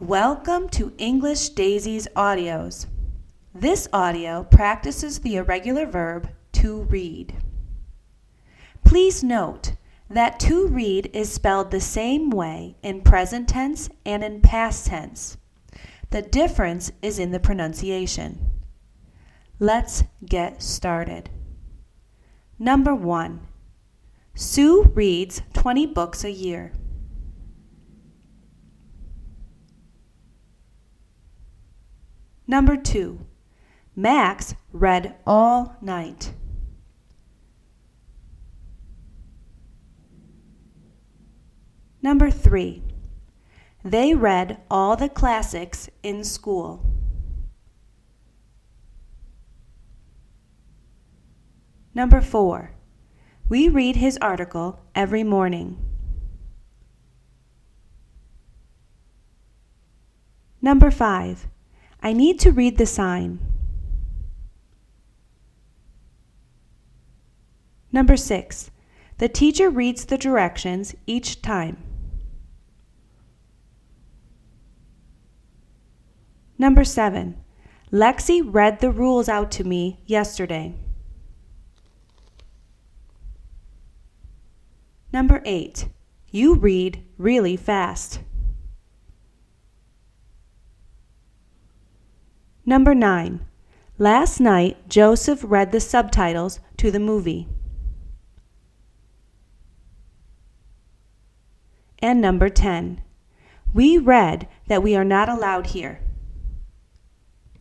Welcome to English Daisies Audios. This audio practices the irregular verb to read. Please note that to read is spelled the same way in present tense and in past tense. The difference is in the pronunciation. Let's get started. Number one Sue reads 20 books a year. Number two, Max read all night. Number three, they read all the classics in school. Number four, we read his article every morning. Number five, I need to read the sign. Number six, the teacher reads the directions each time. Number seven, Lexi read the rules out to me yesterday. Number eight, you read really fast. Number nine, last night Joseph read the subtitles to the movie. And number 10, we read that we are not allowed here.